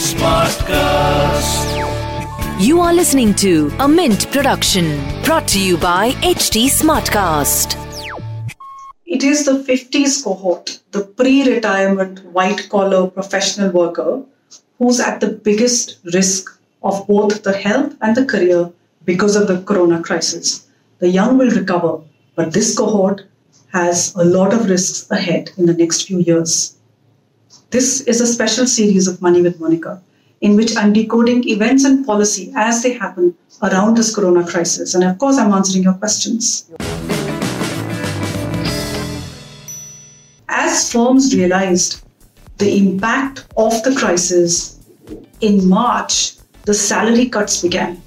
Smartcast. You are listening to a Mint production brought to you by HT Smartcast. It is the 50s cohort, the pre retirement white collar professional worker, who's at the biggest risk of both the health and the career because of the corona crisis. The young will recover, but this cohort has a lot of risks ahead in the next few years. This is a special series of Money with Monica, in which I'm decoding events and policy as they happen around this corona crisis. And of course, I'm answering your questions. As firms realized the impact of the crisis in March, the salary cuts began.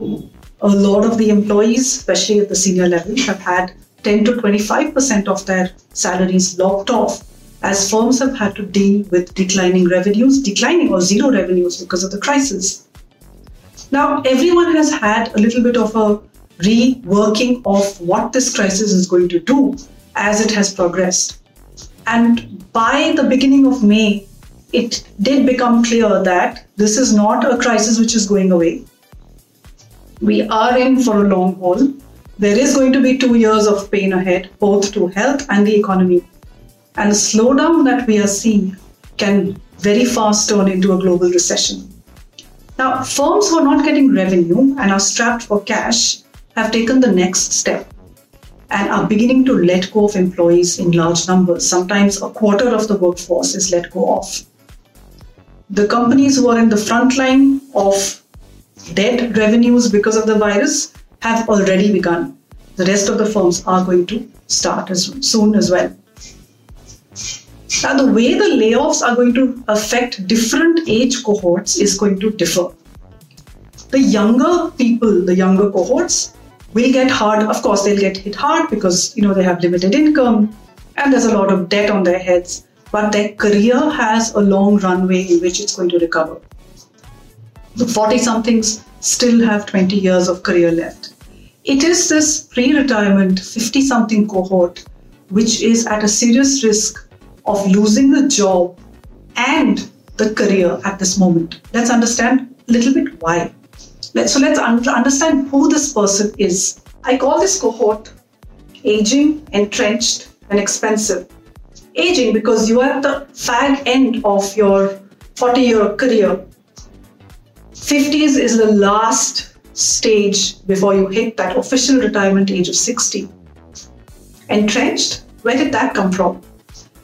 A lot of the employees, especially at the senior level, have had 10 to 25% of their salaries locked off as firms have had to deal with declining revenues, declining or zero revenues because of the crisis. Now, everyone has had a little bit of a reworking of what this crisis is going to do as it has progressed. And by the beginning of May, it did become clear that this is not a crisis which is going away. We are in for a long haul. There is going to be two years of pain ahead, both to health and the economy. And the slowdown that we are seeing can very fast turn into a global recession. Now, firms who are not getting revenue and are strapped for cash have taken the next step and are beginning to let go of employees in large numbers. Sometimes a quarter of the workforce is let go of. The companies who are in the front line of dead revenues because of the virus have already begun. The rest of the firms are going to start as soon as well. Now, the way the layoffs are going to affect different age cohorts is going to differ. The younger people, the younger cohorts, will get hard. Of course, they'll get hit hard because you know they have limited income and there's a lot of debt on their heads. But their career has a long runway in which it's going to recover. The 40 somethings still have 20 years of career left. It is this pre retirement 50 something cohort which is at a serious risk of losing the job and the career at this moment. Let's understand a little bit why. So let's understand who this person is. I call this cohort aging, entrenched, and expensive. Aging because you are at the fag end of your 40 year career. 50s is the last stage before you hit that official retirement age of 60. Entrenched, where did that come from?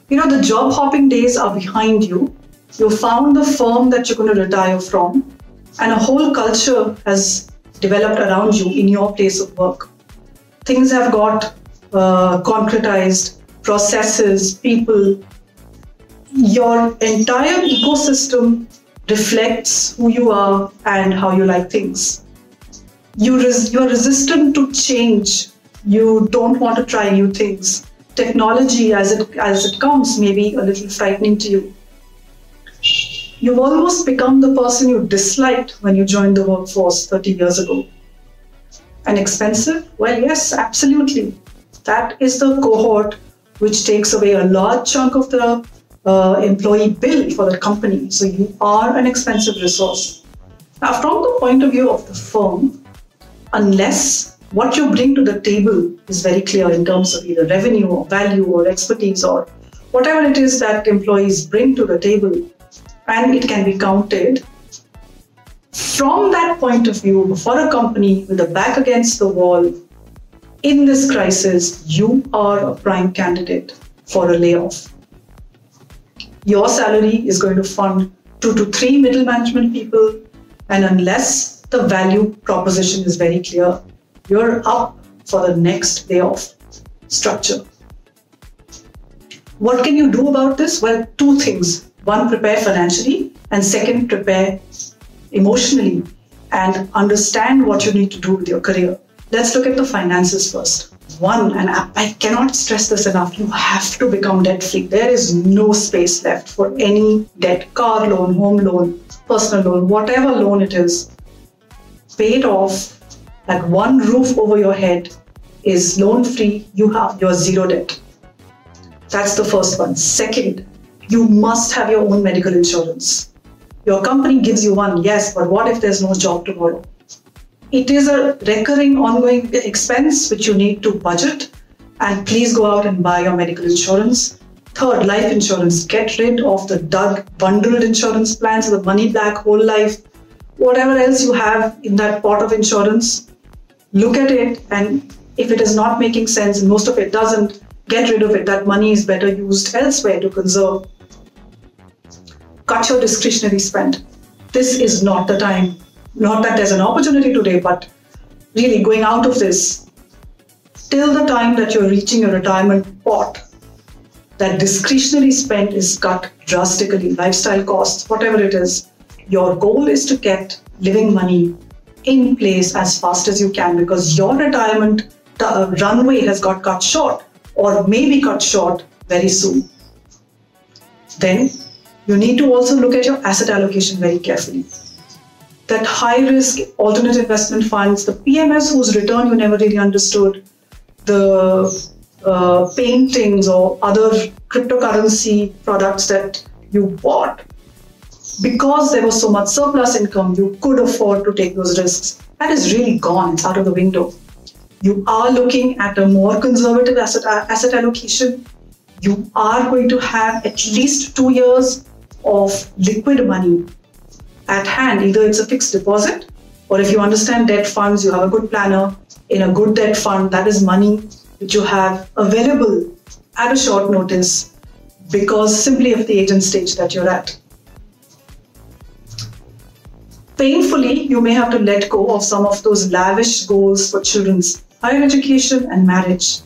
You know, the job hopping days are behind you. You found the firm that you're going to retire from, and a whole culture has developed around you in your place of work. Things have got uh, concretized, processes, people. Your entire ecosystem reflects who you are and how you like things. You res- you're resistant to change. You don't want to try new things technology as it as it comes may be a little frightening to you. You've almost become the person you disliked when you joined the workforce 30 years ago. And expensive? Well, yes, absolutely. That is the cohort which takes away a large chunk of the uh, employee bill for the company. So you are an expensive resource. Now, from the point of view of the firm, unless what you bring to the table is very clear in terms of either revenue or value or expertise or whatever it is that employees bring to the table, and it can be counted. From that point of view, for a company with a back against the wall in this crisis, you are a prime candidate for a layoff. Your salary is going to fund two to three middle management people, and unless the value proposition is very clear, you're up for the next layoff structure. What can you do about this? Well, two things. One, prepare financially, and second, prepare emotionally and understand what you need to do with your career. Let's look at the finances first. One, and I cannot stress this enough, you have to become debt free. There is no space left for any debt car loan, home loan, personal loan, whatever loan it is. Pay it off. Like one roof over your head is loan free, you have your zero debt. That's the first one. Second, you must have your own medical insurance. Your company gives you one, yes, but what if there's no job tomorrow? It is a recurring, ongoing expense which you need to budget. And please go out and buy your medical insurance. Third, life insurance. Get rid of the dug bundled insurance plans, the money back, whole life, whatever else you have in that pot of insurance. Look at it, and if it is not making sense, and most of it doesn't, get rid of it. That money is better used elsewhere to conserve. Cut your discretionary spend. This is not the time. Not that there's an opportunity today, but really going out of this till the time that you're reaching your retirement pot, that discretionary spend is cut drastically, lifestyle costs, whatever it is. Your goal is to get living money in place as fast as you can because your retirement uh, runway has got cut short or may be cut short very soon. Then you need to also look at your asset allocation very carefully. That high risk alternate investment funds, the PMS whose return you never really understood, the uh, paintings or other cryptocurrency products that you bought, because there was so much surplus income, you could afford to take those risks. That is really gone, it's out of the window you are looking at a more conservative asset, asset allocation. You are going to have at least two years of liquid money at hand. Either it's a fixed deposit, or if you understand debt funds, you have a good planner in a good debt fund. That is money which you have available at a short notice because simply of the age and stage that you're at. Painfully, you may have to let go of some of those lavish goals for children's higher education and marriage.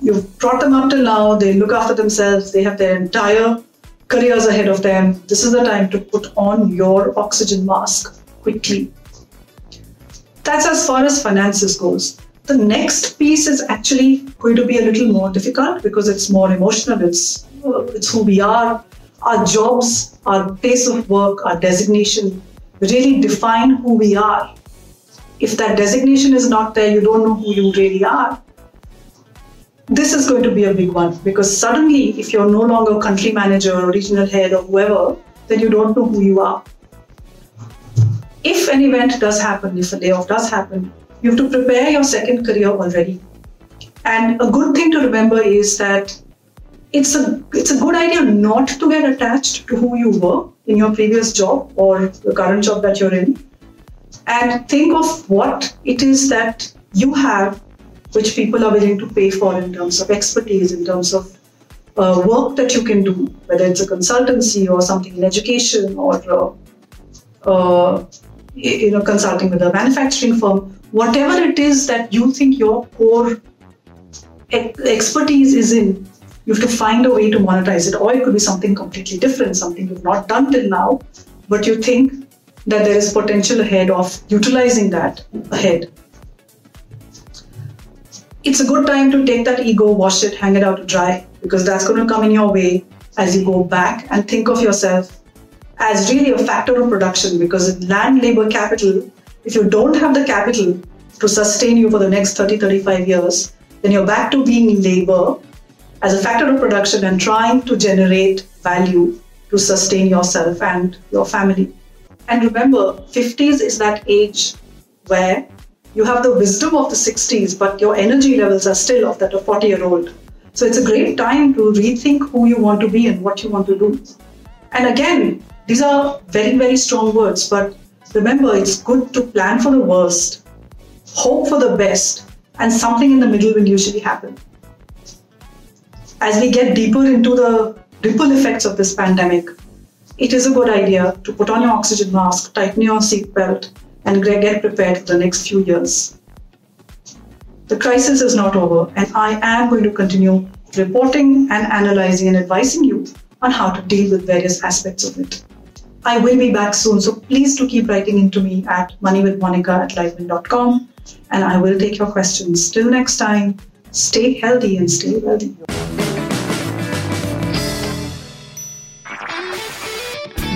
You've brought them up till now, they look after themselves, they have their entire careers ahead of them. This is the time to put on your oxygen mask quickly. That's as far as finances goes. The next piece is actually going to be a little more difficult because it's more emotional. It's it's who we are. Our jobs, our place of work, our designation really define who we are if that designation is not there, you don't know who you really are. This is going to be a big one because suddenly, if you're no longer country manager or regional head or whoever, then you don't know who you are. If an event does happen, if a layoff does happen, you have to prepare your second career already. And a good thing to remember is that it's a it's a good idea not to get attached to who you were in your previous job or the current job that you're in and think of what it is that you have which people are willing to pay for in terms of expertise, in terms of uh, work that you can do, whether it's a consultancy or something in education or uh, uh, you know consulting with a manufacturing firm, whatever it is that you think your core expertise is in, you have to find a way to monetize it, or it could be something completely different, something you've not done till now, but you think that there is potential ahead of utilizing that ahead. It's a good time to take that ego, wash it, hang it out to dry, because that's going to come in your way as you go back and think of yourself as really a factor of production. Because in land, labor, capital, if you don't have the capital to sustain you for the next 30, 35 years, then you're back to being labor as a factor of production and trying to generate value to sustain yourself and your family. And remember, 50s is that age where you have the wisdom of the 60s, but your energy levels are still of that of 40 year old. So it's a great time to rethink who you want to be and what you want to do. And again, these are very, very strong words, but remember, it's good to plan for the worst, hope for the best, and something in the middle will usually happen. As we get deeper into the ripple effects of this pandemic, it is a good idea to put on your oxygen mask, tighten your seatbelt, and get prepared for the next few years. The crisis is not over, and I am going to continue reporting and analyzing and advising you on how to deal with various aspects of it. I will be back soon, so please do keep writing into me at moneywithmonica at livemint.com and I will take your questions. Till next time, stay healthy and stay wealthy.